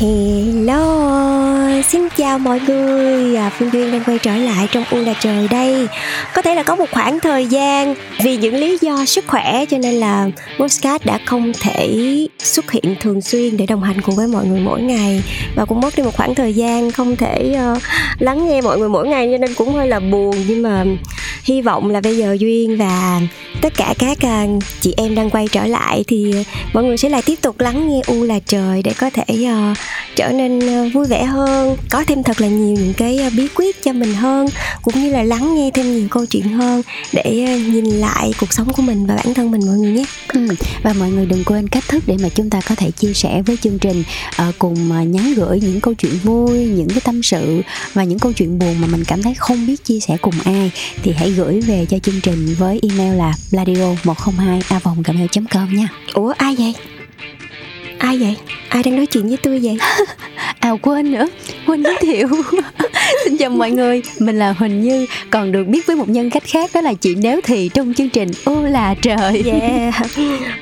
Hello, xin chào mọi người. À, Phương Duyên đang quay trở lại trong U là trời đây. Có thể là có một khoảng thời gian Vì những lý do sức khỏe cho nên là Postcard đã không thể xuất hiện thường xuyên Để đồng hành cùng với mọi người mỗi ngày. Và cũng mất đi một khoảng thời gian không thể uh, lắng nghe mọi người mỗi ngày Cho nên cũng hơi là buồn. Nhưng mà hy vọng là bây giờ Duyên và tất cả các uh, chị em đang quay trở lại Thì mọi người sẽ lại tiếp tục lắng nghe U là trời Để có thể uh, trở nên ờ, vui vẻ hơn có thêm thật là nhiều những cái ờ, bí quyết cho mình hơn cũng như là lắng nghe thêm nhiều câu chuyện hơn để ờ, nhìn lại cuộc sống của mình và bản thân mình mọi người nhé. Ừ. và mọi người đừng quên cách thức để mà chúng ta có thể chia sẻ với chương trình cùng nhắn gửi những câu chuyện vui những cái tâm sự và những câu chuyện buồn mà mình cảm thấy không biết chia sẻ cùng ai. Thì hãy gửi về cho chương trình với email là bladio 102 a gmail com nha. Ủa ai vậy ai vậy? Ai đang nói chuyện với tôi vậy? À quên nữa. Quên giới thiệu xin chào mọi người mình là huỳnh như còn được biết với một nhân cách khác đó là chị nếu thì trong chương trình ô là trời yeah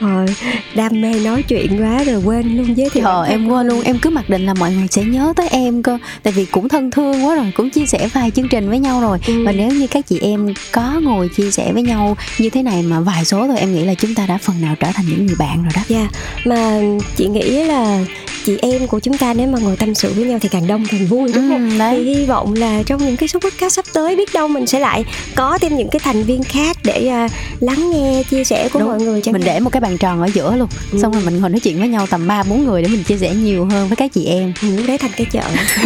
rồi đam mê nói chuyện quá rồi quên luôn giới thiệu Trời, em quên luôn em cứ mặc định là mọi người sẽ nhớ tới em cơ tại vì cũng thân thương quá rồi cũng chia sẻ vài chương trình với nhau rồi ừ. và nếu như các chị em có ngồi chia sẻ với nhau như thế này mà vài số thôi em nghĩ là chúng ta đã phần nào trở thành những người bạn rồi đó dạ yeah. mà chị nghĩ là chị em của chúng ta nếu mà ngồi tâm sự với nhau thì càng đông càng vui đúng không? Ừ, đấy. Thì hy vọng là trong những cái số podcast sắp tới biết đâu mình sẽ lại có thêm những cái thành viên khác để uh, lắng nghe chia sẻ của đúng. mọi người. Chẳng mình để một cái bàn tròn ở giữa luôn, ừ. xong rồi mình ngồi nói chuyện với nhau tầm ba bốn người để mình chia sẻ nhiều hơn với các chị em. Ừ, đấy thành cái chợ.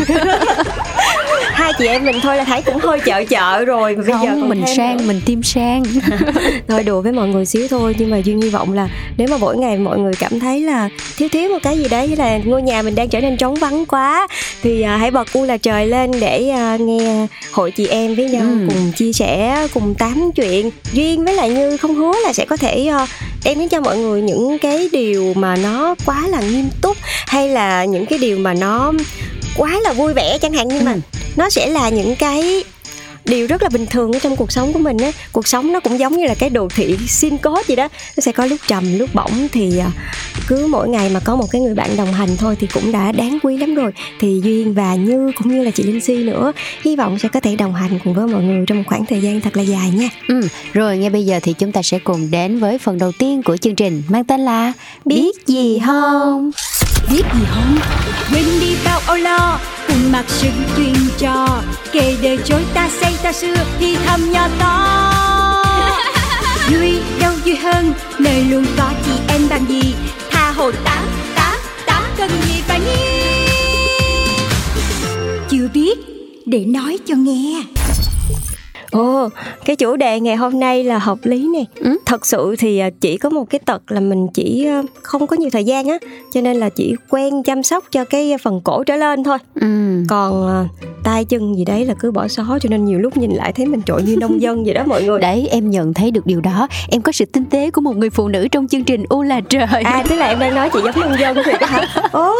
hai chị em mình thôi là thấy cũng hơi chợ chợ rồi bây Không, giờ còn mình sang nữa. mình tim sang thôi đùa với mọi người xíu thôi nhưng mà duyên hy vọng là nếu mà mỗi ngày mọi người cảm thấy là thiếu thiếu một cái gì đấy là ngôi nhà mình đang trở nên trống vắng quá thì à, hãy bật u là trời lên để à, nghe hội chị em với nhau ừ. cùng chia sẻ cùng tám chuyện duyên với lại như không hứa là sẽ có thể à, đem đến cho mọi người những cái điều mà nó quá là nghiêm túc hay là những cái điều mà nó quá là vui vẻ chẳng hạn như ừ. mà nó sẽ là những cái điều rất là bình thường ở trong cuộc sống của mình á. Cuộc sống nó cũng giống như là cái đồ thị xin code gì đó. Nó sẽ có lúc trầm lúc bổng thì à, cứ mỗi ngày mà có một cái người bạn đồng hành thôi thì cũng đã đáng quý lắm rồi. Thì duyên và như cũng như là chị linh si nữa hy vọng sẽ có thể đồng hành cùng với mọi người trong một khoảng thời gian thật là dài nha. Ừ rồi ngay bây giờ thì chúng ta sẽ cùng đến với phần đầu tiên của chương trình mang tên là biết gì không biết gì không? Quên đi bao âu lo cùng mặc sự chuyên trò. Kể đời chối ta xây ta xưa thì thầm nhỏ to. Vui đâu vui hơn nơi luôn có chị em bằng gì? Tha hồ tám tám tám cần gì phải nghi chưa biết để nói cho nghe Ồ, cái chủ đề ngày hôm nay là hợp lý nè. Ừ? Thật sự thì à, chỉ có một cái tật là mình chỉ à, không có nhiều thời gian á, cho nên là chỉ quen chăm sóc cho cái phần cổ trở lên thôi. Ừ. Còn à, tay chân gì đấy là cứ bỏ xó cho nên nhiều lúc nhìn lại thấy mình trội như nông dân vậy đó mọi người. Đấy, em nhận thấy được điều đó. Em có sự tinh tế của một người phụ nữ trong chương trình U là trời. À, tức là em đang nói chị giống nông dân thiệt hả? Ồ,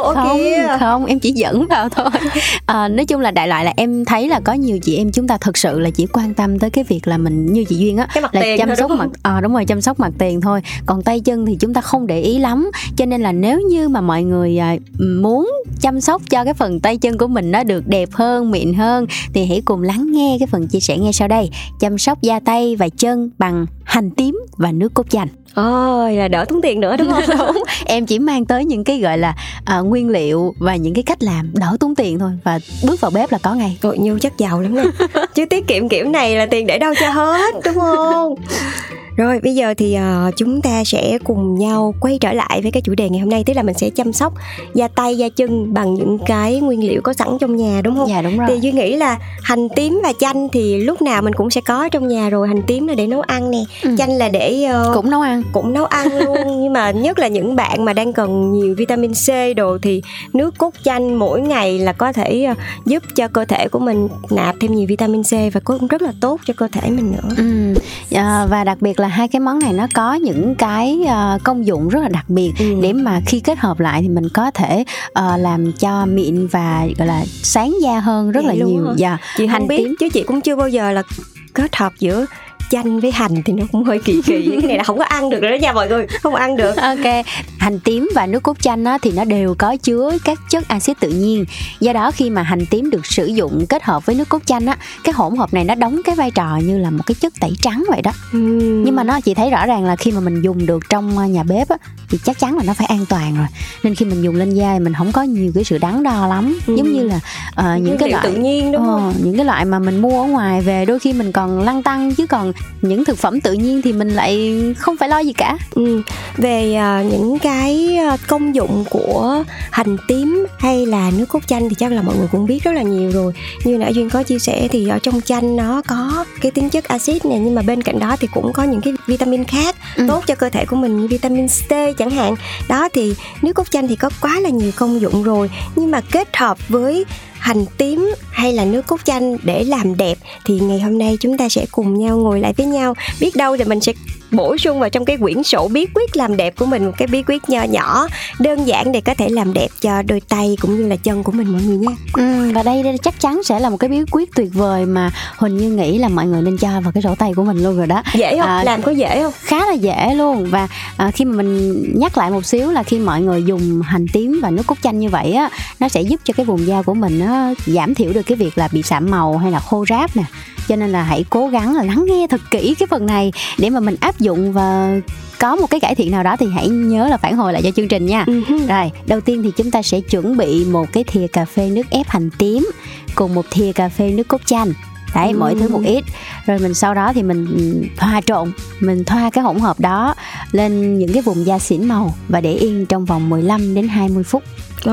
oh, không, không, em chỉ dẫn vào thôi. À, nói chung là đại loại là em thấy là có nhiều chị em chúng ta thật sự là chỉ quan tâm tới cái việc là mình như chị duyên á cái mặt là chăm sóc mặt à, đúng rồi chăm sóc mặt tiền thôi. Còn tay chân thì chúng ta không để ý lắm. Cho nên là nếu như mà mọi người à, muốn chăm sóc cho cái phần tay chân của mình nó được đẹp hơn mịn hơn thì hãy cùng lắng nghe cái phần chia sẻ ngay sau đây. Chăm sóc da tay và chân bằng hành tím và nước cốt chanh Ôi là đỡ tốn tiền nữa đúng không? đúng. Em chỉ mang tới những cái gọi là uh, nguyên liệu và những cái cách làm đỡ tốn tiền thôi và bước vào bếp là có ngay. Tội nhiêu chắc giàu lắm nè. Chứ tiết kiệm kiểu này là tiền để đâu cho hết đúng không? Rồi bây giờ thì uh, chúng ta sẽ cùng nhau quay trở lại với cái chủ đề ngày hôm nay tức là mình sẽ chăm sóc da tay da chân bằng những cái nguyên liệu có sẵn trong nhà đúng không? Dạ đúng rồi. Thì duy nghĩ là hành tím và chanh thì lúc nào mình cũng sẽ có trong nhà rồi hành tím là để nấu ăn nè, ừ. chanh là để uh, cũng nấu ăn, cũng nấu ăn luôn nhưng mà nhất là những bạn mà đang cần nhiều vitamin C đồ thì nước cốt chanh mỗi ngày là có thể uh, giúp cho cơ thể của mình nạp thêm nhiều vitamin C và cũng rất là tốt cho cơ thể mình nữa. Ừ. À, và đặc biệt là hai cái món này nó có những cái uh, công dụng rất là đặc biệt ừ. để mà khi kết hợp lại thì mình có thể uh, làm cho mịn và gọi là sáng da hơn rất Vậy là nhiều. Dạ. Chị hành biết tím. chứ chị cũng chưa bao giờ là kết hợp giữa chanh với hành thì nó cũng hơi kỳ kỳ cái này là không có ăn được rồi đó nha mọi người không ăn được. Ok hành tím và nước cốt chanh á, thì nó đều có chứa các chất axit tự nhiên. Do đó khi mà hành tím được sử dụng kết hợp với nước cốt chanh á cái hỗn hợp này nó đóng cái vai trò như là một cái chất tẩy trắng vậy đó. Uhm. nhưng mà nó chỉ thấy rõ ràng là khi mà mình dùng được trong ờ, nhà bếp á thì chắc chắn là nó phải an toàn rồi. Nên khi mình dùng lên da thì mình không có nhiều cái sự đắn đo lắm. Uhm. giống như là uh, những cái loại tự nhiên đúng không? uh, những cái loại mà mình mua ở ngoài về đôi khi mình còn lăn tăng chứ còn những thực phẩm tự nhiên thì mình lại không phải lo gì cả ừ. về uh, những cái uh, công dụng của hành tím hay là nước cốt chanh thì chắc là mọi người cũng biết rất là nhiều rồi như nãy duyên có chia sẻ thì ở trong chanh nó có cái tính chất axit này nhưng mà bên cạnh đó thì cũng có những cái vitamin khác ừ. tốt cho cơ thể của mình như vitamin C chẳng hạn đó thì nước cốt chanh thì có quá là nhiều công dụng rồi nhưng mà kết hợp với hành tím hay là nước cốt chanh để làm đẹp thì ngày hôm nay chúng ta sẽ cùng nhau ngồi lại với nhau. Biết đâu thì mình sẽ bổ sung vào trong cái quyển sổ bí quyết làm đẹp của mình một cái bí quyết nho nhỏ đơn giản để có thể làm đẹp cho đôi tay cũng như là chân của mình mọi người nha. Ừ, và đây, đây chắc chắn sẽ là một cái bí quyết tuyệt vời mà huỳnh như nghĩ là mọi người nên cho vào cái sổ tay của mình luôn rồi đó. Dễ không? À, làm có dễ không? khá là dễ luôn. Và à, khi mà mình nhắc lại một xíu là khi mọi người dùng hành tím và nước cốt chanh như vậy á nó sẽ giúp cho cái vùng da của mình nó giảm thiểu được cái việc là bị sạm màu hay là khô ráp nè. Cho nên là hãy cố gắng là lắng nghe thật kỹ cái phần này để mà mình áp dụng và có một cái cải thiện nào đó thì hãy nhớ là phản hồi lại cho chương trình nha. Uh-huh. Rồi, đầu tiên thì chúng ta sẽ chuẩn bị một cái thìa cà phê nước ép hành tím cùng một thìa cà phê nước cốt chanh. Đấy mỗi thứ một ít. Rồi mình sau đó thì mình thoa trộn mình thoa cái hỗn hợp đó lên những cái vùng da xỉn màu và để yên trong vòng 15 đến 20 phút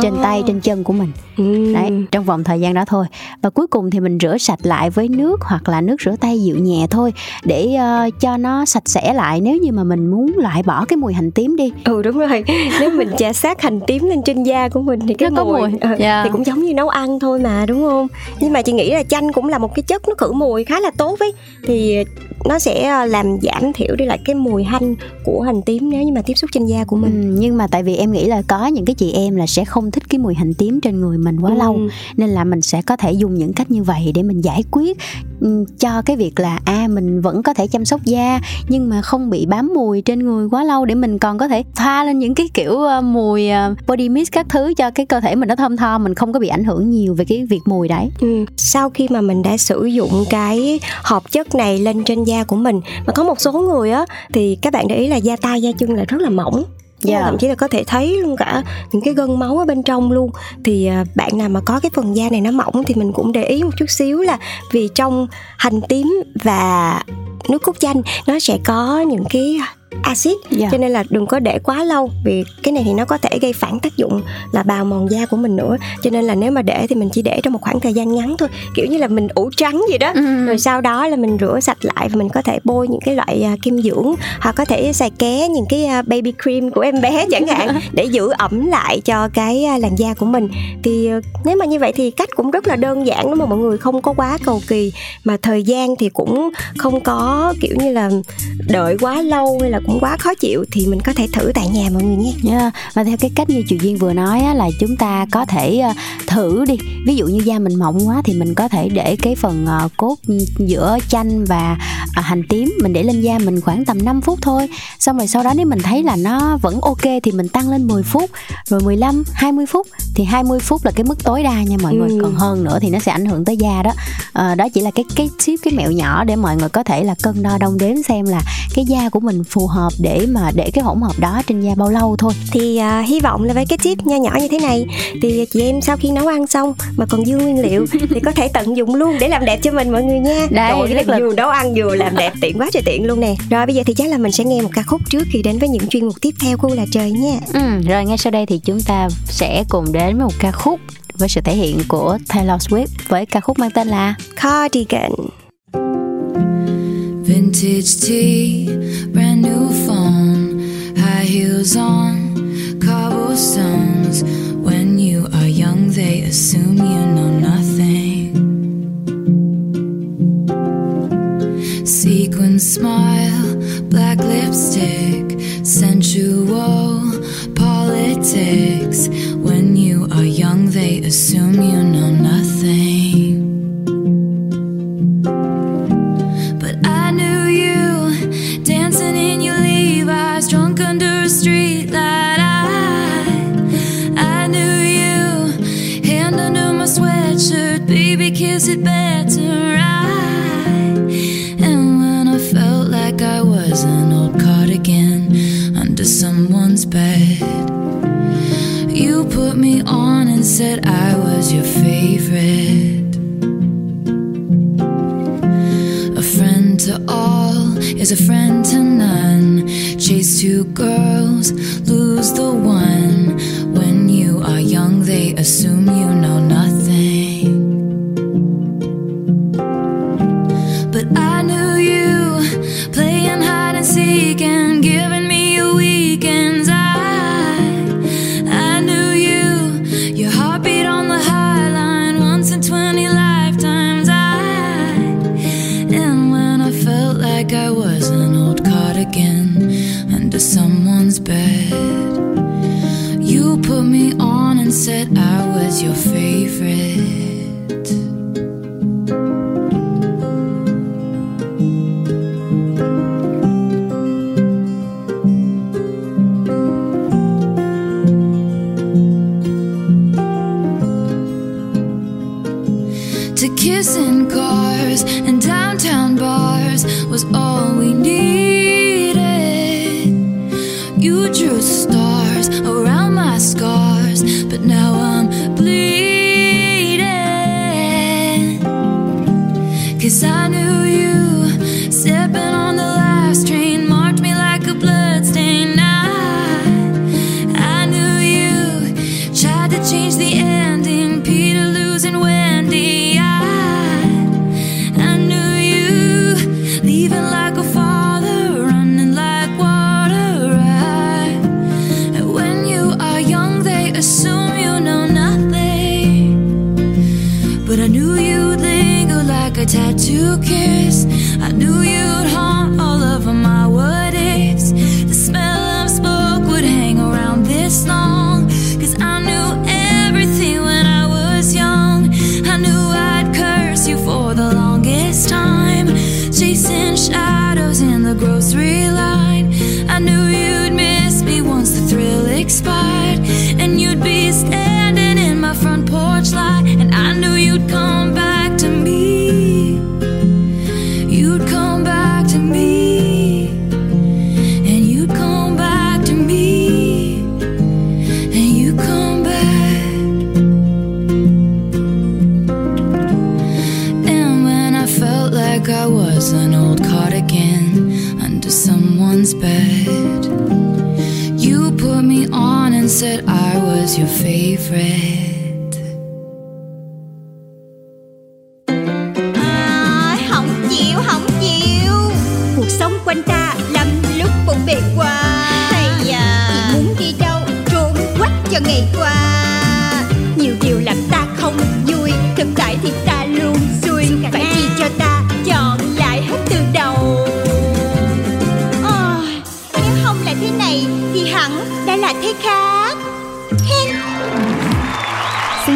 trên tay trên chân của mình ừ. đấy trong vòng thời gian đó thôi. Và cuối cùng thì mình rửa sạch lại với nước hoặc là nước rửa tay dịu nhẹ thôi để uh, cho nó sạch sẽ lại. Nếu như mà mình muốn loại bỏ cái mùi hành tím đi. Ừ đúng rồi. Nếu mình chà sát hành tím lên trên da của mình thì cái nó mùi, có mùi. Uh, yeah. thì cũng giống như nấu ăn thôi mà đúng không? Nhưng mà chị nghĩ là chanh cũng là một cái chất nó khử mùi khá là tốt ấy. Thì nó sẽ ờ, làm giảm thiểu đi lại cái mùi hanh của hành tím nếu như mà tiếp xúc trên da của mình. Ừ, nhưng mà tại vì em nghĩ là có những cái chị em là sẽ không thích cái mùi hành tím trên người mình quá ừ. lâu nên là mình sẽ có thể dùng những cách như vậy để mình giải quyết ừ, cho cái việc là a à, mình vẫn có thể chăm sóc da nhưng mà không bị bám mùi trên người quá lâu để mình còn có thể thoa lên những cái kiểu uh, mùi uh, body mist các thứ cho cái cơ thể mình nó thơm tho mình không có bị ảnh hưởng nhiều về cái việc mùi đấy ừ. sau khi mà mình đã sử dụng cái hợp chất này lên trên da của mình mà có một số người á thì các bạn để ý là da tay da chân là rất là mỏng yeah. Dạ. thậm chí là có thể thấy luôn cả những cái gân máu ở bên trong luôn thì à, bạn nào mà có cái phần da này nó mỏng thì mình cũng để ý một chút xíu là vì trong hành tím và nước cốt chanh nó sẽ có những cái axit yeah. Dạ. cho nên là đừng có để quá lâu vì cái này thì nó có thể gây phản tác dụng là bào mòn da của mình nữa cho nên là nếu mà để thì mình chỉ để trong một khoảng thời gian ngắn thôi kiểu như là mình ủ trắng gì đó ừ. rồi sau đó là mình rửa sạch lại và mình có thể bôi những cái loại uh, kem dưỡng hoặc có thể xài ké những cái uh, baby cream của em bé chẳng hạn để giữ ẩm lại cho cái uh, làn da của mình thì uh, nếu mà như vậy thì cách cũng rất là đơn giản đúng không mọi người không có quá cầu kỳ mà thời gian thì cũng không có kiểu như là đợi quá lâu hay là cũng quá khó chịu thì mình có thể thử tại nhà mọi người nhé yeah. Dạ, và theo cái cách như chị duyên vừa nói á, là chúng ta có thể uh, thử đi. Ví dụ như da mình mỏng quá thì mình có thể để cái phần uh, cốt giữa chanh và uh, hành tím mình để lên da mình khoảng tầm 5 phút thôi. Xong rồi sau đó nếu mình thấy là nó vẫn ok thì mình tăng lên 10 phút. Rồi 15 20 phút thì 20 phút là cái mức tối đa nha mọi ừ. người còn hơn nữa thì nó sẽ ảnh hưởng tới da đó. Uh, đó chỉ là cái cái tip cái mẹo nhỏ để mọi người có thể là là cân đo đong đếm xem là cái da của mình phù hợp để mà để cái hỗn hợp đó trên da bao lâu thôi. Thì uh, hy vọng là với cái tip nho nhỏ như thế này thì chị em sau khi nấu ăn xong mà còn dư nguyên liệu thì có thể tận dụng luôn để làm đẹp cho mình mọi người nha. Đấy rất là vừa nấu ăn vừa làm đẹp tiện quá trời tiện luôn nè. Rồi bây giờ thì chắc là mình sẽ nghe một ca khúc trước khi đến với những chuyên mục tiếp theo của là trời nha. Ừ, rồi ngay sau đây thì chúng ta sẽ cùng đến với một ca khúc với sự thể hiện của Taylor Swift với ca khúc mang tên là Cardigan. Vintage tea, brand new phone, high heels on, cobblestones. When you are young, they assume you know nothing. Sequin smile, black lipstick, sensual politics. When you are young, they assume you like I was an old cardigan under someone's bed, you put me on and said I was your favorite.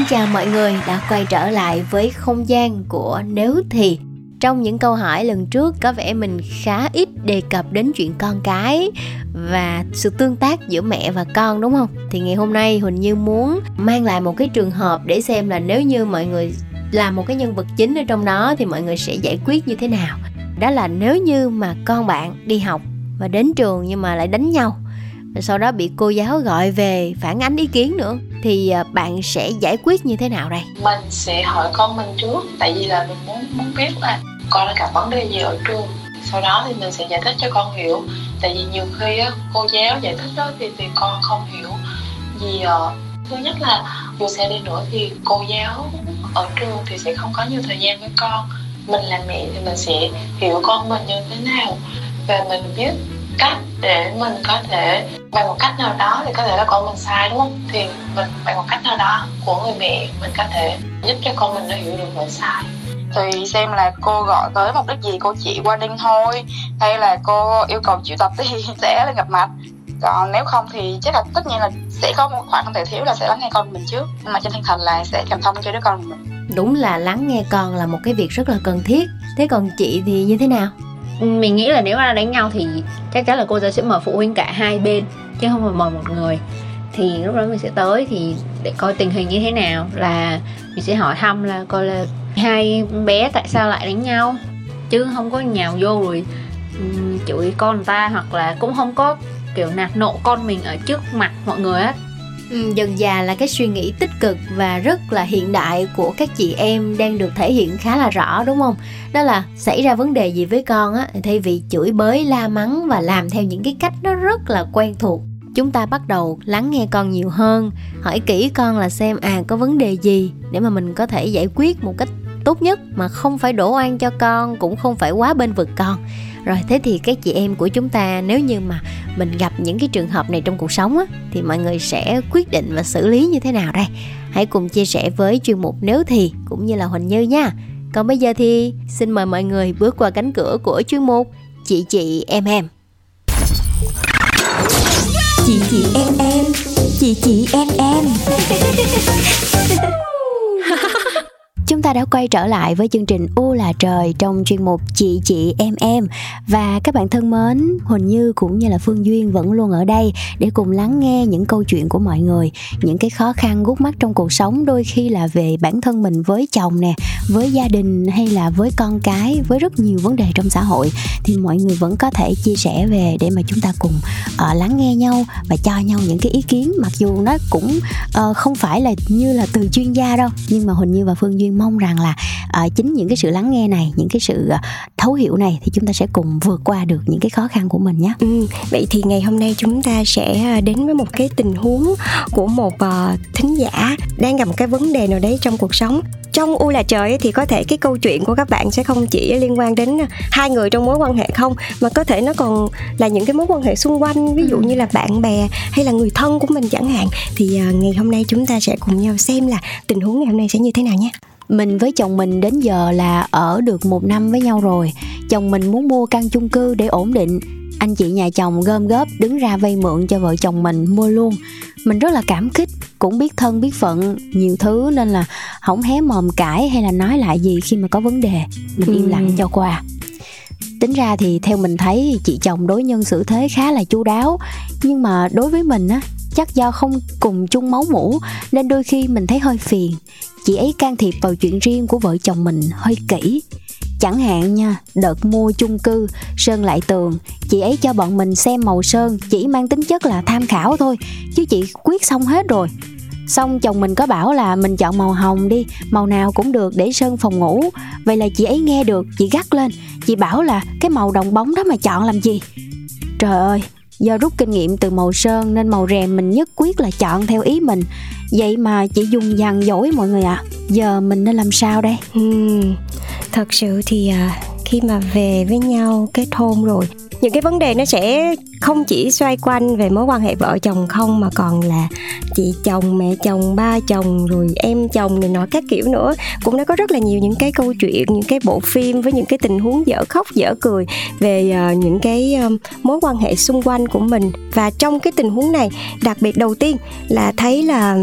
Chào mọi người đã quay trở lại với không gian của Nếu Thì. Trong những câu hỏi lần trước, có vẻ mình khá ít đề cập đến chuyện con cái và sự tương tác giữa mẹ và con, đúng không? Thì ngày hôm nay Huỳnh Như muốn mang lại một cái trường hợp để xem là nếu như mọi người là một cái nhân vật chính ở trong đó thì mọi người sẽ giải quyết như thế nào. Đó là nếu như mà con bạn đi học và đến trường nhưng mà lại đánh nhau rồi sau đó bị cô giáo gọi về phản ánh ý kiến nữa thì ờ, bạn sẽ giải quyết như thế nào đây? Mình sẽ hỏi con mình trước tại vì là mình muốn muốn biết là con đã gặp vấn đề gì ở trường. Sau đó thì mình sẽ giải thích cho con hiểu. Tại vì nhiều khi á, cô giáo giải thích đó thì thì con không hiểu. Vì uh, thứ nhất là dù sẽ đi nữa thì cô giáo ở trường thì sẽ không có nhiều thời gian với con. Mình là mẹ thì mình sẽ hiểu con mình như thế nào. Và mình biết cách để mình có thể bằng một cách nào đó thì có thể là con mình sai đúng không? Thì mình bằng một cách nào đó của người mẹ mình có thể giúp cho con mình nó hiểu được lỗi sai. Tùy xem là cô gọi tới mục đích gì cô chỉ qua đinh thôi hay là cô yêu cầu triệu tập thì sẽ lên gặp mặt. Còn nếu không thì chắc là tất nhiên là sẽ có một khoản không thể thiếu là sẽ lắng nghe con mình trước. Nhưng mà trên tinh thần là sẽ cảm thông cho đứa con mình. Đúng là lắng nghe con là một cái việc rất là cần thiết. Thế còn chị thì như thế nào mình nghĩ là nếu mà đánh nhau thì chắc chắn là cô giáo sẽ mời phụ huynh cả hai bên chứ không phải mời một người. Thì lúc đó mình sẽ tới thì để coi tình hình như thế nào là mình sẽ hỏi thăm là coi là hai bé tại sao lại đánh nhau. Chứ không có nhào vô rồi um, chửi con ta hoặc là cũng không có kiểu nạt nộ con mình ở trước mặt mọi người á. Ừ, dần già là cái suy nghĩ tích cực và rất là hiện đại của các chị em đang được thể hiện khá là rõ đúng không? Đó là xảy ra vấn đề gì với con á thay vì chửi bới la mắng và làm theo những cái cách nó rất là quen thuộc chúng ta bắt đầu lắng nghe con nhiều hơn hỏi kỹ con là xem à có vấn đề gì? Để mà mình có thể giải quyết một cách tốt nhất mà không phải đổ oan cho con cũng không phải quá bên vực con rồi thế thì các chị em của chúng ta nếu như mà mình gặp những cái trường hợp này trong cuộc sống á thì mọi người sẽ quyết định và xử lý như thế nào đây? Hãy cùng chia sẻ với chuyên mục nếu thì cũng như là huỳnh như nha. Còn bây giờ thì xin mời mọi người bước qua cánh cửa của chuyên mục chị chị em em. Chị chị em em Chị chị em em Chúng ta đã quay trở lại với chương trình U là trời trong chuyên mục Chị chị em em. Và các bạn thân mến, Huỳnh Như cũng như là Phương Duyên vẫn luôn ở đây để cùng lắng nghe những câu chuyện của mọi người, những cái khó khăn gút mắt trong cuộc sống đôi khi là về bản thân mình với chồng nè, với gia đình hay là với con cái, với rất nhiều vấn đề trong xã hội. Thì mọi người vẫn có thể chia sẻ về để mà chúng ta cùng uh, lắng nghe nhau và cho nhau những cái ý kiến. Mặc dù nó cũng uh, không phải là như là từ chuyên gia đâu nhưng mà Huỳnh Như và Phương Duyên mong rằng là uh, chính những cái sự lắng nghe này những cái sự uh, thấu hiểu này thì chúng ta sẽ cùng vượt qua được những cái khó khăn của mình nhé. Ừ, vậy thì ngày hôm nay chúng ta sẽ đến với một cái tình huống của một uh, thính giả đang gặp một cái vấn đề nào đấy trong cuộc sống. Trong u là trời thì có thể cái câu chuyện của các bạn sẽ không chỉ liên quan đến hai người trong mối quan hệ không mà có thể nó còn là những cái mối quan hệ xung quanh ví dụ như là bạn bè hay là người thân của mình chẳng hạn. Thì ngày hôm nay chúng ta sẽ cùng nhau xem là tình huống ngày hôm nay sẽ như thế nào nhé mình với chồng mình đến giờ là ở được một năm với nhau rồi. Chồng mình muốn mua căn chung cư để ổn định. Anh chị nhà chồng gom góp đứng ra vay mượn cho vợ chồng mình mua luôn. Mình rất là cảm kích cũng biết thân biết phận nhiều thứ nên là không hé mồm cãi hay là nói lại gì khi mà có vấn đề. Mình im lặng cho qua. Tính ra thì theo mình thấy chị chồng đối nhân xử thế khá là chu đáo. Nhưng mà đối với mình á chắc do không cùng chung máu mủ, nên đôi khi mình thấy hơi phiền. Chị ấy can thiệp vào chuyện riêng của vợ chồng mình hơi kỹ. Chẳng hạn nha, đợt mua chung cư, sơn lại tường, chị ấy cho bọn mình xem màu sơn chỉ mang tính chất là tham khảo thôi, chứ chị quyết xong hết rồi. Xong chồng mình có bảo là mình chọn màu hồng đi, màu nào cũng được để sơn phòng ngủ. Vậy là chị ấy nghe được, chị gắt lên, chị bảo là cái màu đồng bóng đó mà chọn làm gì? Trời ơi do rút kinh nghiệm từ màu sơn nên màu rèm mình nhất quyết là chọn theo ý mình vậy mà chị dùng dằn dỗi mọi người ạ à. giờ mình nên làm sao đây hmm, thật sự thì à, khi mà về với nhau kết hôn rồi. Những cái vấn đề nó sẽ không chỉ xoay quanh về mối quan hệ vợ chồng không mà còn là chị chồng mẹ chồng ba chồng rồi em chồng này nọ các kiểu nữa. Cũng đã có rất là nhiều những cái câu chuyện những cái bộ phim với những cái tình huống dở khóc dở cười về uh, những cái um, mối quan hệ xung quanh của mình. Và trong cái tình huống này đặc biệt đầu tiên là thấy là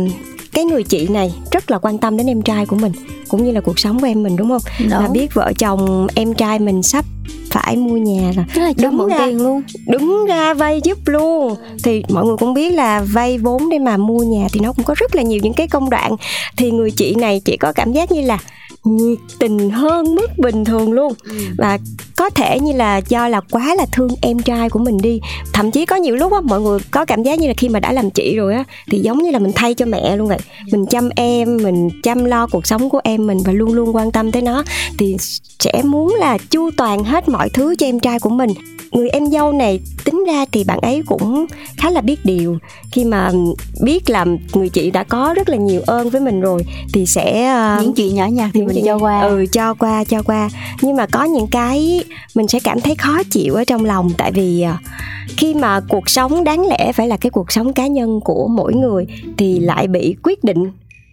cái người chị này rất là quan tâm đến em trai của mình cũng như là cuộc sống của em mình đúng không? Đúng. và biết vợ chồng em trai mình sắp phải mua nhà là Tức là đứng ra tiền luôn. đứng ra vay giúp luôn. Thì mọi người cũng biết là vay vốn để mà mua nhà thì nó cũng có rất là nhiều những cái công đoạn. Thì người chị này chỉ có cảm giác như là nhiệt tình hơn mức bình thường luôn. Ừ. và có thể như là do là quá là thương em trai của mình đi thậm chí có nhiều lúc á mọi người có cảm giác như là khi mà đã làm chị rồi á thì giống như là mình thay cho mẹ luôn vậy. Mình chăm em mình chăm lo cuộc sống của em mình và luôn luôn quan tâm tới nó thì sẽ muốn là chu toàn hết mọi thứ cho em trai của mình. Người em dâu này tính ra thì bạn ấy cũng khá là biết điều. Khi mà biết là người chị đã có rất là nhiều ơn với mình rồi thì sẽ uh, những chuyện nhỏ nhặt thì mình chị cho qua. Ừ cho qua cho qua. Nhưng mà có những cái mình sẽ cảm thấy khó chịu ở trong lòng, tại vì ờ, khi mà cuộc sống đáng lẽ phải là cái cuộc sống cá nhân của mỗi người thì lại bị quyết định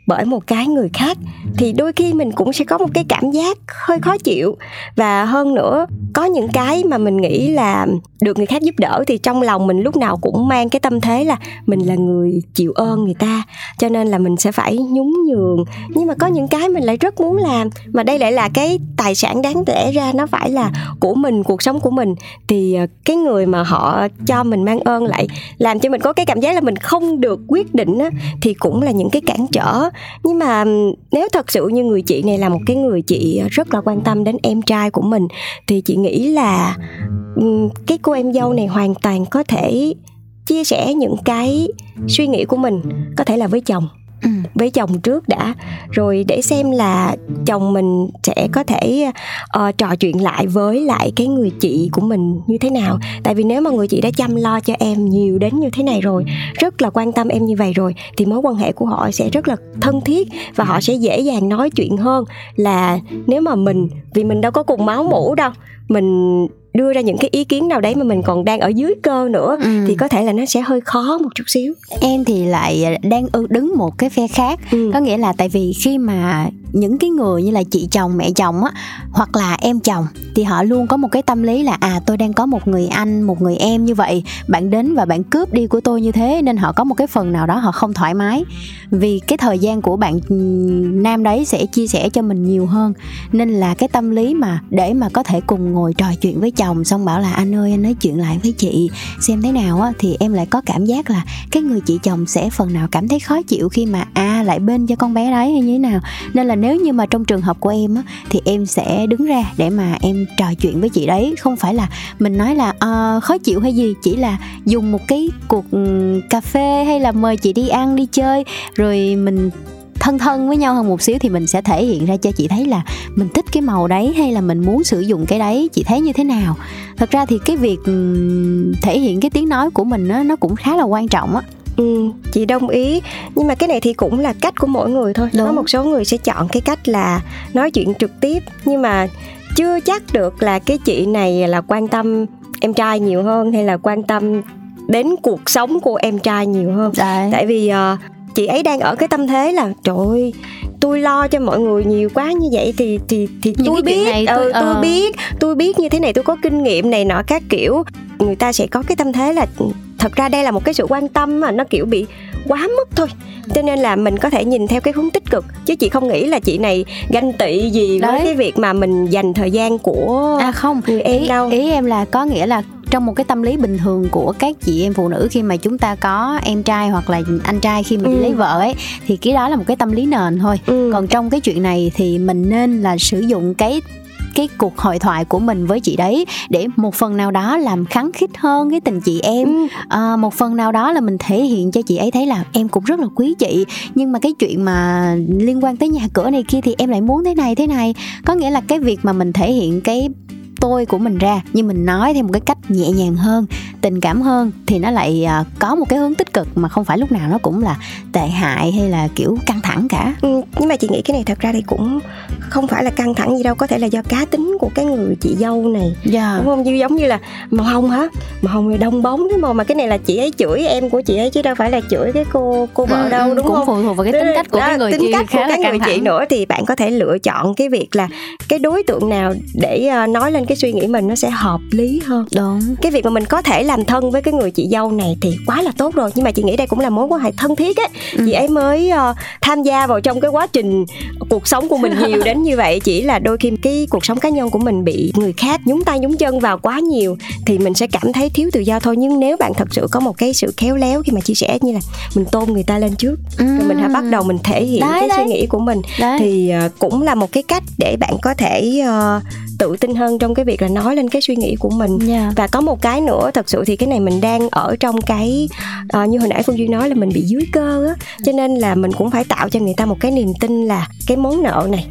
bởi một cái người khác thì đôi khi mình cũng sẽ có một cái cảm giác hơi khó chịu. Và hơn nữa có những cái mà mình nghĩ là được người khác giúp đỡ thì trong lòng mình lúc nào cũng mang cái tâm thế là mình là người chịu ơn người ta. Cho nên là mình sẽ phải nhún nhường. Nhưng mà có những cái mình lại rất muốn làm mà đây lại là cái tài sản đáng lẽ ra nó phải là của mình cuộc sống của mình. Thì ờ, cái người mà họ cho mình mang ơn lại làm cho mình có cái cảm giác là mình không được quyết định á, thì cũng là những cái cản trở nhưng mà nếu thật sự như người chị này là một cái người chị ờ, rất là quan tâm đến em trai của mình, thì chị nghĩ là cái cô em dâu này hoàn toàn có thể chia sẻ những cái suy nghĩ của mình, có thể là với chồng. Ừ. với chồng trước đã rồi để xem là chồng mình sẽ có thể uh, trò chuyện lại với lại cái người chị của mình như thế nào tại vì nếu mà người chị đã chăm lo cho em nhiều đến như thế này rồi rất là quan tâm em như vậy rồi thì mối quan hệ của họ sẽ rất là thân thiết và họ sẽ dễ dàng nói chuyện hơn là nếu mà mình vì mình đâu có cùng máu mủ đâu mình đưa ra những cái ý kiến nào đấy mà mình còn đang ở dưới cơ nữa Ừ. thì có thể là nó sẽ hơi khó một chút xíu em thì lại đang ư- đứng một cái phe khác Ừ. có nghĩa là tại vì khi mà những cái người như là chị chồng, mẹ chồng á, hoặc là em chồng, thì họ luôn có một cái tâm lý là à tôi đang có một người anh, một người em như vậy, bạn đến và bạn cướp đi của tôi như thế, nên họ có một cái phần nào đó họ không thoải mái. Vì cái thời gian của bạn ừ, nam đấy sẽ chia sẻ cho mình nhiều hơn. Nên là cái tâm lý mà để mà có thể cùng ngồi trò chuyện với chồng, xong bảo là, anh ơi, anh nói chuyện lại với chị, xem thế nào á. Thì em lại có cảm giác là cái người chị chồng sẽ phần nào cảm thấy khó chịu khi mà à lại bên cho con bé đấy hay như thế nào. Nên là nếu như mà trong trường hợp của em á thì em sẽ đứng ra để mà em trò chuyện với chị đấy. Không phải là mình nói là uh, khó chịu hay gì chỉ là dùng một cái cuộc ừ, cà phê hay là mời chị đi ăn đi chơi rồi mình thân thân với nhau hơn một xíu thì mình sẽ thể hiện ra cho chị thấy là mình thích cái màu đấy hay là mình muốn sử dụng cái đấy. Chị thấy như thế nào? Thật ra thì cái việc ừ, thể hiện cái tiếng nói của mình nó cũng khá là quan trọng á. Ừ, chị đồng ý. Nhưng mà cái này thì cũng là cách của mỗi người thôi. Đúng. có một số người sẽ chọn cái cách là nói chuyện trực tiếp. Nhưng mà chưa chắc được là cái chị này là quan tâm em trai nhiều hơn hay là quan tâm đến cuộc sống của em trai nhiều hơn. Đấy. Tại vì ờ, chị ấy đang ở cái tâm thế là trời ơi tôi lo cho mọi người nhiều quá như vậy thì thì thì Những tôi biết. này ừ, tôi- tôi ờ. biết tôi biết như thế này tôi có kinh nghiệm này nọ các kiểu. Người ta sẽ có cái tâm thế là thật ra đây là một cái sự quan tâm mà nó kiểu bị quá mức thôi cho nên là mình có thể nhìn theo cái hướng tích cực chứ chị không nghĩ là chị này ganh tị gì với Đấy. cái việc mà mình dành thời gian của à không người em ý, đâu ý em là có nghĩa là trong một cái tâm lý bình thường của các chị em phụ nữ khi mà chúng ta có em trai hoặc là anh trai khi đi Ừ. lấy vợ ấy thì cái đó là một cái tâm lý nền thôi ừ. còn trong cái chuyện này thì mình nên là sử dụng cái cái cuộc hội thoại của mình với chị đấy để một phần nào đó làm khắng khích hơn cái tình chị em. Ừ. à, một phần nào đó là mình thể hiện cho chị ấy thấy là em cũng rất là quý chị. Nhưng mà cái chuyện mà liên quan tới nhà cửa này kia thì em lại muốn thế này thế này. Có nghĩa là cái việc mà mình thể hiện cái tôi của mình ra nhưng mình nói theo một cái cách nhẹ nhàng hơn tình cảm hơn thì nó lại à, có một cái hướng tích cực mà không phải lúc nào nó cũng là tệ hại hay là kiểu căng thẳng cả. Ừ, nhưng mà chị nghĩ cái này thật ra thì cũng không phải là căng thẳng gì đâu có thể là do cá tính của cái người chị dâu này. Dạ. Đúng không? Như giống như là màu hồng hả? Màu hồng thì đông bóng thế mà mà cái này là chị ấy chửi em của chị ấy chứ đâu phải là chửi cái cô cô vợ Ừ, đâu ừ, đúng cũng không? phụ thuộc vào cái tính cách của Đó, cái người tính kia cách của cái người căng chị thẳng. nữa thì bạn có thể lựa chọn cái việc là cái đối tượng nào để ờ, nói lên cái suy nghĩ mình nó sẽ hợp lý hơn. Đúng. Cái việc mà mình có thể làm thân với cái người chị dâu này thì quá là tốt rồi. Nhưng mà chị nghĩ đây cũng là mối quan hệ thân thiết ấy Ừ. chị ấy mới ờ, tham gia vào trong cái quá trình cuộc sống của mình nhiều đến như vậy. Chỉ là đôi khi cái cuộc sống cá nhân của mình bị người khác nhúng tay nhúng chân vào quá nhiều thì mình sẽ cảm thấy thiếu tự do thôi. Nhưng nếu bạn thật sự có một cái sự khéo léo khi mà chia sẻ như là mình tôn người ta lên trước rồi mình hãy bắt đầu mình thể hiện Đấy, cái đấy. suy nghĩ của mình Đấy. thì ờ, cũng là một cái cách để bạn có thể ờ, tự tin hơn trong cái việc là nói lên cái suy nghĩ của mình yeah. và có một cái nữa thật sự thì cái này mình đang ở trong cái uh, như hồi nãy phương duyên nói là mình bị dưới cơ á cho nên là mình cũng phải tạo cho người ta một cái niềm tin là cái món nợ này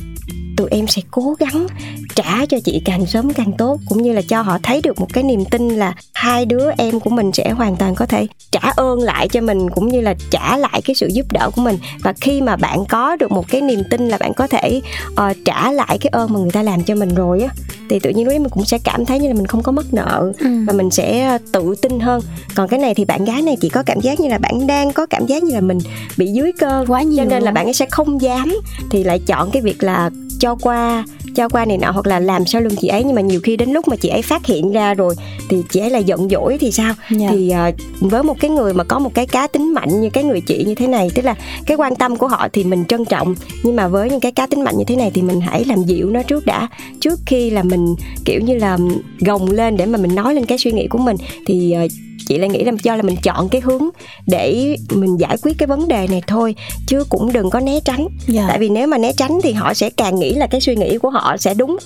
tụi em sẽ cố gắng trả cho chị càng sớm càng tốt cũng như là cho họ thấy được một cái niềm tin là hai đứa em của mình sẽ hoàn toàn có thể trả ơn lại cho mình cũng như là trả lại cái sự giúp đỡ của mình. Và khi mà bạn có được một cái niềm tin là bạn có thể uh, trả lại cái ơn mà người ta làm cho mình rồi á thì tự nhiên lúc đấy mình cũng sẽ cảm thấy như là mình không có mất nợ Ừ. và mình sẽ tự tin hơn. Còn cái này thì bạn gái này chỉ có cảm giác như là bạn đang có cảm giác như là mình bị dưới cơ quá nhiều cho nên là bạn ấy sẽ không dám thì lại chọn cái việc là cho qua cho qua này nọ hoặc là làm sau lưng chị ấy. Nhưng mà nhiều khi đến lúc mà chị ấy phát hiện ra rồi thì chị ấy là giận dỗi thì sao? Dạ. thì ờ, với một cái người mà có một cái cá tính mạnh như cái người chị như thế này tức là cái quan tâm của họ thì mình trân trọng. Nhưng mà với những cái cá tính mạnh như thế này thì mình hãy làm dịu nó trước đã. Trước khi là mình kiểu như là gồng lên để mà mình nói lên cái suy nghĩ của mình thì ờ, chị lại nghĩ là do là mình chọn cái hướng để mình giải quyết cái vấn đề này thôi chứ cũng đừng có né tránh. Dạ. tại vì nếu mà né tránh thì họ sẽ càng nghĩ là cái suy nghĩ của họ sẽ đúng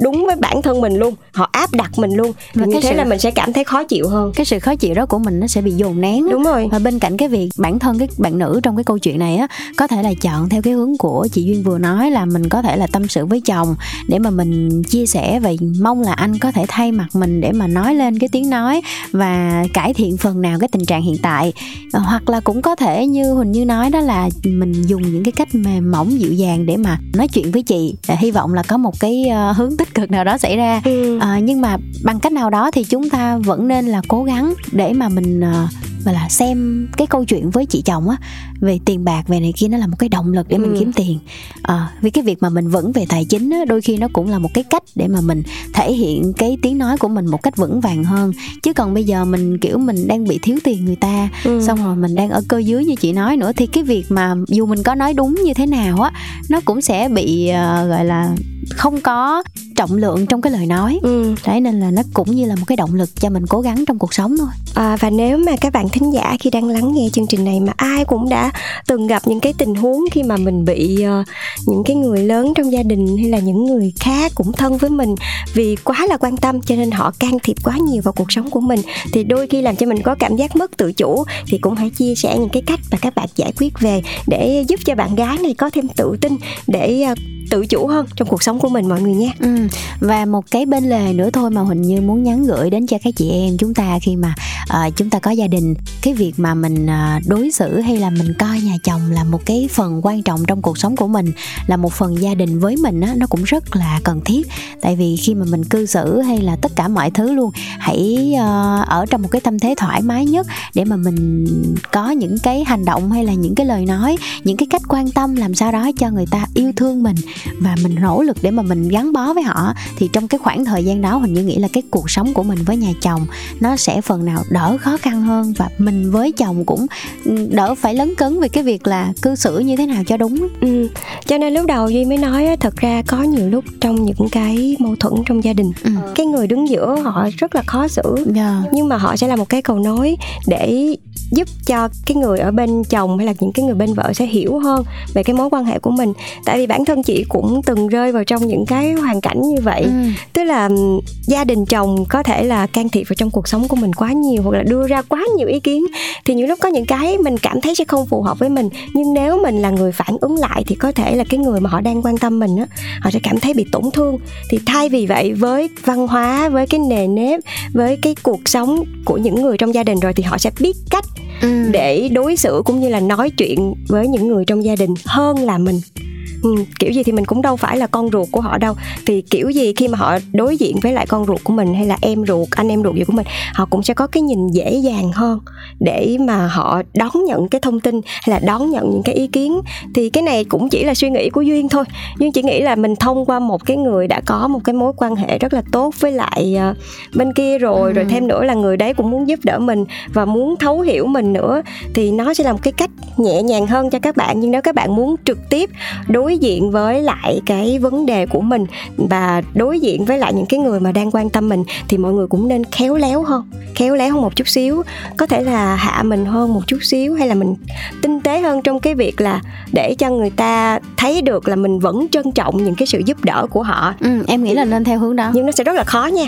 đúng với bản thân mình luôn họ áp đặt mình luôn. Thì Và như thế sự- là mình sẽ cảm thấy khó chịu hơn. Cái sự khó chịu đó của mình nó sẽ bị dồn nén đúng rồi. Và bên cạnh cái việc bản thân cái bạn nữ trong cái câu chuyện này á có thể là chọn theo cái hướng của chị duyên vừa nói là mình có thể là tâm sự với chồng để mà mình chia sẻ và mong là anh có thể thay mặt mình để mà nói lên cái tiếng nói và cải thiện phần nào cái tình trạng hiện tại. Ờ, hoặc là cũng có thể như huỳnh như nói đó là mình dùng những cái cách mềm mỏng dịu dàng để mà nói chuyện với chị. Ờ, hy vọng là có một cái ờ, hướng tích cực nào đó xảy ra. Ừ. À, nhưng mà bằng cách nào đó thì chúng ta vẫn nên là cố gắng để mà mình à, gọi là xem cái câu chuyện với chị chồng á về tiền bạc về này kia nó là một cái động lực để mình Ừ. kiếm tiền à, vì cái việc mà mình vững về tài chính á, đôi khi nó cũng là một cái cách để mà mình thể hiện cái tiếng nói của mình một cách vững vàng hơn chứ còn bây giờ mình kiểu mình đang bị thiếu tiền người ta Ừ. xong rồi mình đang ở cơ dưới như chị nói nữa thì cái việc mà dù mình có nói đúng như thế nào á nó cũng sẽ bị ờ, gọi là không có trọng lượng trong cái lời nói Ừ. đấy nên là nó cũng như là một cái động lực cho mình cố gắng trong cuộc sống thôi À, và nếu mà các bạn thính giả khi đang lắng nghe chương trình này mà ai cũng đã từng gặp những cái tình huống khi mà mình bị uh, những cái người lớn trong gia đình hay là những người khác cũng thân với mình vì quá là quan tâm cho nên họ can thiệp quá nhiều vào cuộc sống của mình thì đôi khi làm cho mình có cảm giác mất tự chủ thì cũng hãy chia sẻ những cái cách mà các bạn giải quyết về để giúp cho bạn gái này có thêm tự tin để uh, tự chủ hơn trong cuộc sống của mình mọi người nhé ừ. và một cái bên lề nữa thôi mà huỳnh như muốn nhắn gửi đến cho các chị em chúng ta khi mà uh, chúng ta có gia đình cái việc mà mình à, đối xử hay là mình coi nhà chồng là một cái phần quan trọng trong cuộc sống của mình, là một phần gia đình với mình á, nó cũng rất là cần thiết. Tại vì khi mà mình cư xử hay là tất cả mọi thứ luôn, hãy ờ, ở trong một cái tâm thế thoải mái nhất để mà mình có những cái hành động hay là những cái lời nói, những cái cách quan tâm làm sao đó cho người ta yêu thương mình và mình nỗ lực để mà mình gắn bó với họ, thì trong cái khoảng thời gian đó hình như nghĩ là cái cuộc sống của mình với nhà chồng nó sẽ phần nào đỡ khó khăn hơn và mình với chồng cũng đỡ phải lấn cấn về cái việc là cư xử như thế nào cho đúng Ừ. Cho nên lúc đầu Duy mới nói thật ra có nhiều lúc trong những cái mâu thuẫn trong gia đình Ừ. cái người đứng giữa họ rất là khó xử yeah. nhưng mà họ sẽ là một cái cầu nối để giúp cho cái người ở bên chồng hay là những cái người bên vợ sẽ hiểu hơn về cái mối quan hệ của mình. Tại vì bản thân chị cũng từng rơi vào trong những cái hoàn cảnh như vậy. Ừ. tức là gia đình chồng có thể là can thiệp vào trong cuộc sống của mình quá nhiều hoặc là đưa ra quá nhiều ý kiến thì nhiều lúc có những cái mình cảm thấy sẽ không phù hợp với mình. Nhưng nếu mình là người phản ứng lại thì có thể là cái người mà họ đang quan tâm mình á họ sẽ cảm thấy bị tổn thương. Thì thay vì vậy với văn hóa với cái nề nếp với cái cuộc sống của những người trong gia đình rồi thì họ sẽ biết cách Ừ. để đối xử cũng như là nói chuyện với những người trong gia đình hơn là mình Ừ, kiểu gì thì mình cũng đâu phải là con ruột của họ đâu. Thì kiểu gì khi mà họ đối diện với lại con ruột của mình hay là em ruột anh em ruột gì của mình họ cũng sẽ có cái nhìn dễ dàng hơn để mà họ đón nhận cái thông tin hay là đón nhận những cái ý kiến. Thì cái này cũng chỉ là suy nghĩ của duyên thôi. Duyên chỉ nghĩ là mình thông qua một cái người đã có một cái mối quan hệ rất là tốt với lại ờ, bên kia rồi Ừ. rồi thêm nữa là người đấy cũng muốn giúp đỡ mình và muốn thấu hiểu mình nữa. Thì nó sẽ là một cái cách nhẹ nhàng hơn cho các bạn. Nhưng nếu các bạn muốn trực tiếp đối đối diện với lại cái vấn đề của mình và đối diện với lại những cái người mà đang quan tâm mình thì mọi người cũng nên khéo léo hơn khéo léo hơn một chút xíu. Có thể là hạ mình hơn một chút xíu hay là mình tinh tế hơn trong cái việc là để cho người ta thấy được là mình vẫn trân trọng những cái sự giúp đỡ của họ. Ừ, em nghĩ là nên theo hướng đó. Nhưng nó sẽ rất là khó nha.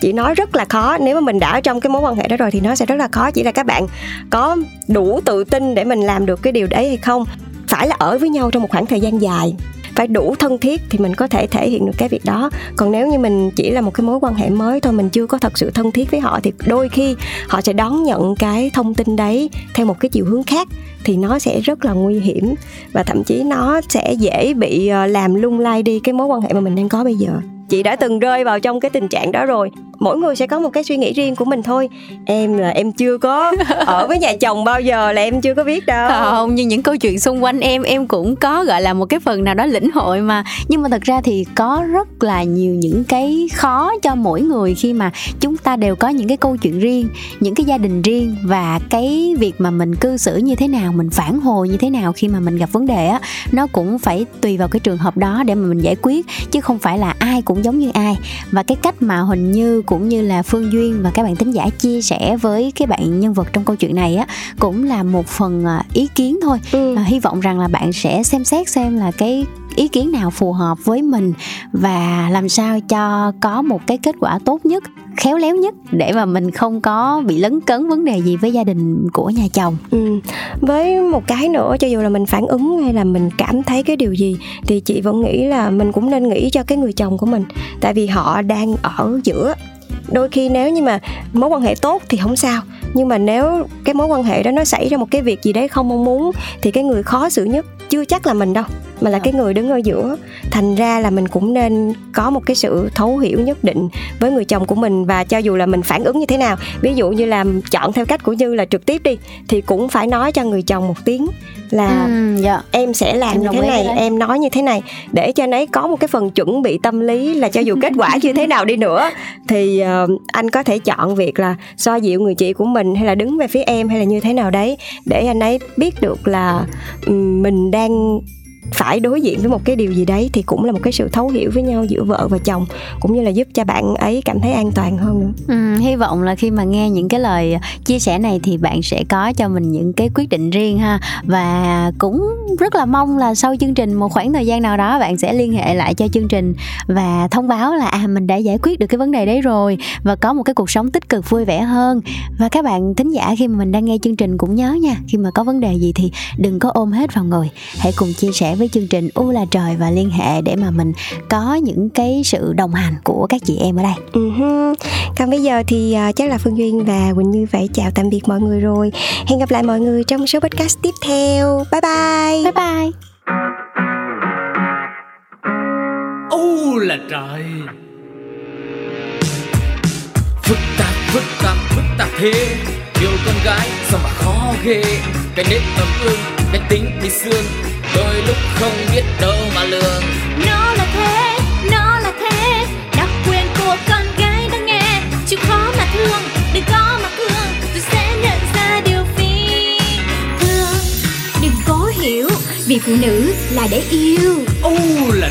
Chị nói rất là khó. Nếu mà mình đã ở trong cái mối quan hệ đó rồi thì nó sẽ rất là khó. Chỉ là các bạn có đủ tự tin để mình làm được cái điều đấy hay không phải là ở với nhau trong một khoảng thời gian dài. Phải đủ thân thiết thì mình có thể thể hiện được cái việc đó. Còn nếu như mình chỉ là một cái mối quan hệ mới thôi, mình chưa có thật sự thân thiết với họ, thì đôi khi họ sẽ đón nhận cái thông tin đấy theo một cái chiều hướng khác, thì nó sẽ rất là nguy hiểm và thậm chí nó sẽ dễ bị ờ, làm lung lay đi cái mối quan hệ mà mình đang có bây giờ. Chị đã từng rơi vào trong cái tình trạng đó rồi mỗi người sẽ có một cái suy nghĩ riêng của mình thôi. Em là em chưa có ở với nhà chồng bao giờ là em chưa có biết đâu. Không như những câu chuyện xung quanh em em cũng có gọi là một cái phần nào đó lĩnh hội mà. Nhưng mà thật ra thì có rất là nhiều những cái khó cho mỗi người khi mà chúng ta đều có những cái câu chuyện riêng những cái gia đình riêng và cái việc mà mình cư xử như thế nào mình phản hồi như thế nào khi mà mình gặp vấn đề á nó cũng phải tùy vào cái trường hợp đó để mà mình giải quyết chứ không phải là ai cũng giống như ai. Và cái cách mà huỳnh như cũng như là phương duyên và các bạn thính giả chia sẻ với cái bạn nhân vật trong câu chuyện này á cũng là một phần à, ý kiến thôi ừ. à, hy vọng rằng là bạn sẽ xem xét xem là cái ý kiến nào phù hợp với mình và làm sao cho có một cái kết quả tốt nhất khéo léo nhất để mà mình không có bị lấn cấn vấn đề gì với gia đình của nhà chồng ừ. với một cái nữa cho dù là mình phản ứng hay là mình cảm thấy cái điều gì thì chị vẫn nghĩ là mình cũng nên nghĩ cho cái người chồng của mình tại vì họ đang ở giữa đôi khi nếu như mà mối quan hệ tốt thì không sao. Nhưng mà nếu cái mối quan hệ đó nó xảy ra một cái việc gì đấy không mong muốn thì cái người khó xử nhất chưa chắc là mình đâu mà là cái người đứng ở giữa. Thành ra là mình cũng nên có một cái sự thấu hiểu nhất định với người chồng của mình và cho dù là mình phản ứng như thế nào ví dụ như là chọn theo cách của như là trực tiếp đi thì cũng phải nói cho người chồng một tiếng là ừ, dạ. em sẽ làm em như thế này em nói như thế này để cho anh ấy có một cái phần chuẩn bị tâm lý là cho dù kết quả như thế nào đi nữa thì uh, anh có thể chọn việc là xoa dịu người chị của mình hay là đứng về phía em hay là như thế nào đấy để anh ấy biết được là um, mình đang phải đối diện với một cái điều gì đấy thì cũng là một cái sự thấu hiểu với nhau giữa vợ và chồng cũng như là giúp cho bạn ấy cảm thấy an toàn hơn nữa. Ừ, hy vọng là khi mà nghe những cái lời chia sẻ này thì bạn sẽ có cho mình những cái quyết định riêng ha. Và cũng rất là mong là sau chương trình một khoảng thời gian nào đó bạn sẽ liên hệ lại cho chương trình và thông báo là à mình đã giải quyết được cái vấn đề đấy rồi và có một cái cuộc sống tích cực vui vẻ hơn. Và các bạn thính giả khi mà mình đang nghe chương trình cũng nhớ nha khi mà có vấn đề gì thì đừng có ôm hết vào người hãy cùng chia sẻ với chương trình U là trời và liên hệ để mà mình có những cái sự đồng hành của các chị em ở đây. Uh-huh. Còn bây giờ thì uh, chắc là Phương Duyên và Quỳnh Như phải chào tạm biệt mọi người rồi. Hẹn gặp lại mọi người trong số podcast tiếp theo. Bye bye. Bye bye. U là trời. Phức tạp, phức tạp, phức tạp thế Yêu con gái sao mà khó ghê Cái nết ấm ương, cái tính thì xương đôi lúc không biết đâu mà lường nó là thế nó là thế. Đặc quyền của con gái đang nghe. Chịu khó mà thương đừng có mà thương tôi sẽ nhận ra điều phi thường. Đừng cố hiểu vì phụ nữ là để yêu. U là